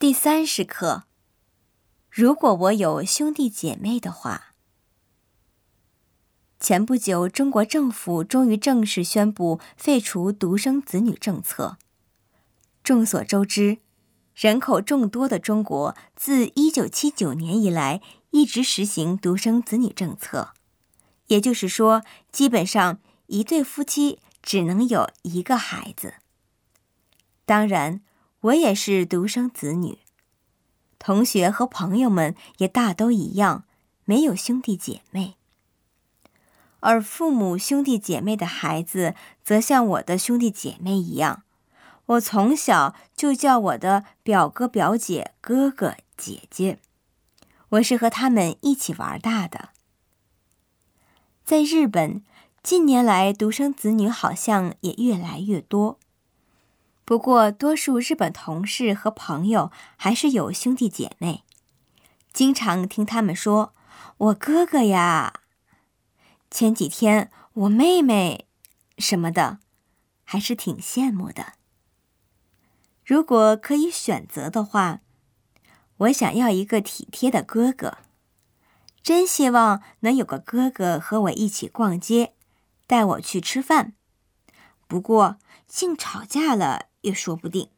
第三十课：如果我有兄弟姐妹的话。前不久，中国政府终于正式宣布废除独生子女政策。众所周知，人口众多的中国自一九七九年以来一直实行独生子女政策，也就是说，基本上一对夫妻只能有一个孩子。当然。我也是独生子女，同学和朋友们也大都一样，没有兄弟姐妹。而父母兄弟姐妹的孩子，则像我的兄弟姐妹一样，我从小就叫我的表哥表姐哥哥姐姐，我是和他们一起玩大的。在日本，近年来独生子女好像也越来越多。不过，多数日本同事和朋友还是有兄弟姐妹，经常听他们说：“我哥哥呀，前几天我妹妹，什么的，还是挺羡慕的。”如果可以选择的话，我想要一个体贴的哥哥，真希望能有个哥哥和我一起逛街，带我去吃饭。不过，竟吵架了。也说不定。